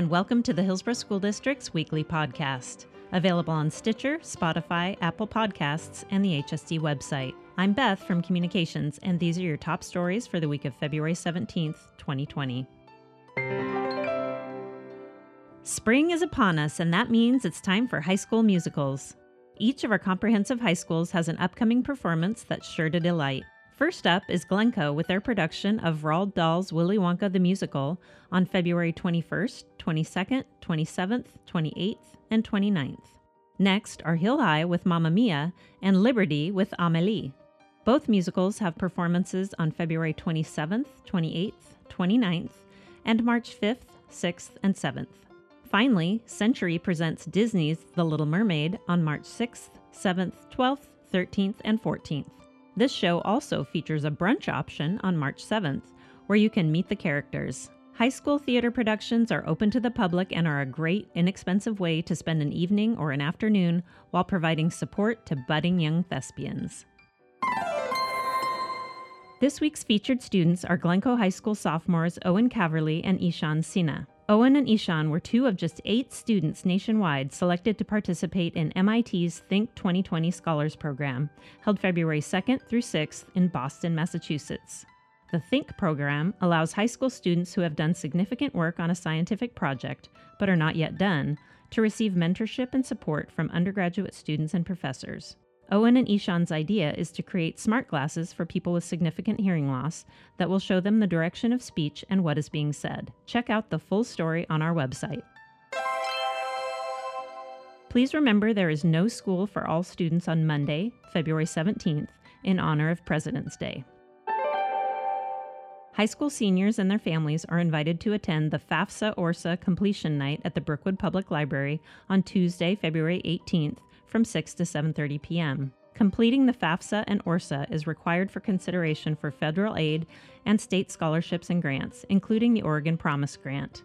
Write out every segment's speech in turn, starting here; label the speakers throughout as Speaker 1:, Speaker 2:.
Speaker 1: and welcome to the Hillsboro School District's weekly podcast, available on Stitcher, Spotify, Apple Podcasts, and the HSD website. I'm Beth from Communications, and these are your top stories for the week of February 17th, 2020. Spring is upon us, and that means it's time for high school musicals. Each of our comprehensive high schools has an upcoming performance that's sure to delight. First up is Glencoe with their production of Roald Dahl's Willy Wonka the Musical on February 21st, 22nd, 27th, 28th, and 29th. Next are Hilhi with Mamma Mia and Liberty with Amelie. Both musicals have performances on February 27th, 28th, 29th, and March 5th, 6th, and 7th. Finally, Century presents Disney's The Little Mermaid on March 6th, 7th, 12th, 13th, and 14th. This show also features a brunch option on March 7th, where you can meet the characters. High school theater productions are open to the public and are a great, inexpensive way to spend an evening or an afternoon while providing support to budding young thespians. This week's featured students are Glencoe High School sophomores Owen Caverly and Ishan Sina. Owen and Ishan were two of just eight students nationwide selected to participate in MIT's Think 2020 Scholars Program, held February 2nd through 6th in Boston, Massachusetts. The Think program allows high school students who have done significant work on a scientific project but are not yet done to receive mentorship and support from undergraduate students and professors. Owen and Ishan's idea is to create smart glasses for people with significant hearing loss that will show them the direction of speech and what is being said. Check out the full story on our website. Please remember there is no school for all students on Monday, February 17th, in honor of President's Day. High school seniors and their families are invited to attend the FAFSA ORSA completion night at the Brookwood Public Library on Tuesday, February 18th from 6 to 7:30 p.m. Completing the FAFSA and ORSA is required for consideration for federal aid and state scholarships and grants, including the Oregon Promise Grant.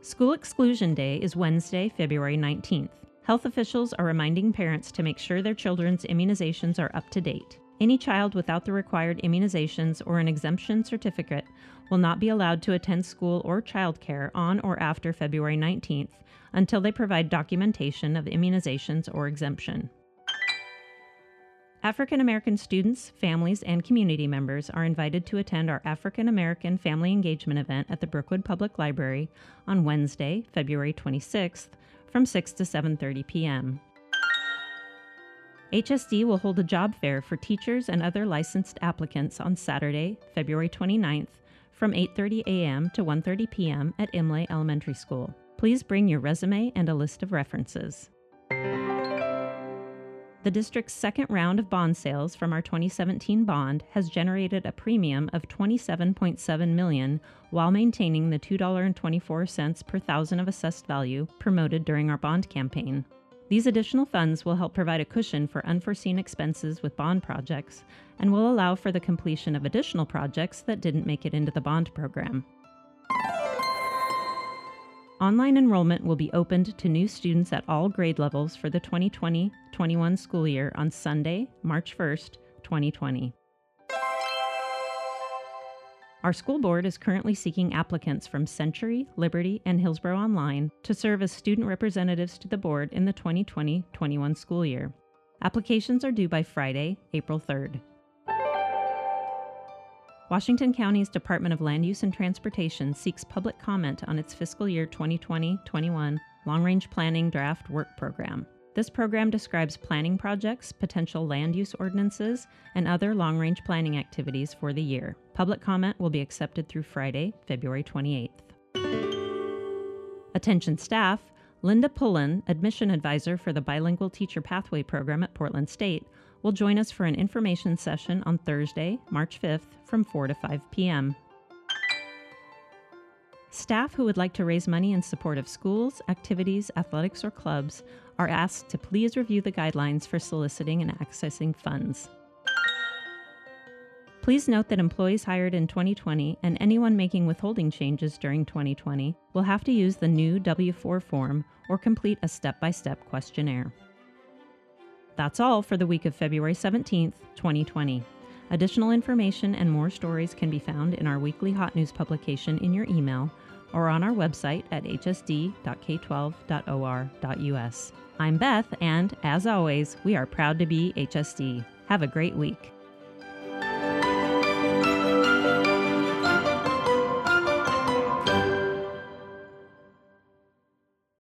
Speaker 1: School Exclusion Day is Wednesday, February 19th. Health officials are reminding parents to make sure their children's immunizations are up to date. Any child without the required immunizations or an exemption certificate will not be allowed to attend school or childcare on or after February 19th until they provide documentation of immunizations or exemption. African American students, families, and community members are invited to attend our African American Family Engagement event at the Brookwood Public Library on Wednesday, February 26th from 6 to 7:30 p.m. HSD will hold a job fair for teachers and other licensed applicants on Saturday, February 29th from 8:30 a.m. to 1:30 p.m. at Imlay Elementary School. Please bring your resume and a list of references. The district's second round of bond sales from our 2017 bond has generated a premium of 27.7 million while maintaining the $2.24 per thousand of assessed value promoted during our bond campaign. These additional funds will help provide a cushion for unforeseen expenses with bond projects and will allow for the completion of additional projects that didn't make it into the bond program. Online enrollment will be opened to new students at all grade levels for the 2020 21 school year on Sunday, March 1st, 2020. Our school board is currently seeking applicants from Century, Liberty, and Hillsboro Online to serve as student representatives to the board in the 2020 21 school year. Applications are due by Friday, April 3rd. Washington County's Department of Land Use and Transportation seeks public comment on its fiscal year 2020 21 Long Range Planning Draft Work Program. This program describes planning projects, potential land use ordinances, and other long range planning activities for the year. Public comment will be accepted through Friday, February 28th. Attention staff, Linda Pullen, admission advisor for the Bilingual Teacher Pathway Program at Portland State, will join us for an information session on Thursday, March 5th from 4 to 5 p.m. Staff who would like to raise money in support of schools, activities, athletics, or clubs are asked to please review the guidelines for soliciting and accessing funds. Please note that employees hired in 2020 and anyone making withholding changes during 2020 will have to use the new W 4 form or complete a step by step questionnaire. That's all for the week of February 17th, 2020. Additional information and more stories can be found in our weekly hot news publication in your email or on our website at hsd.k12.or.us. I'm Beth, and as always, we are proud to be HSD. Have a great week.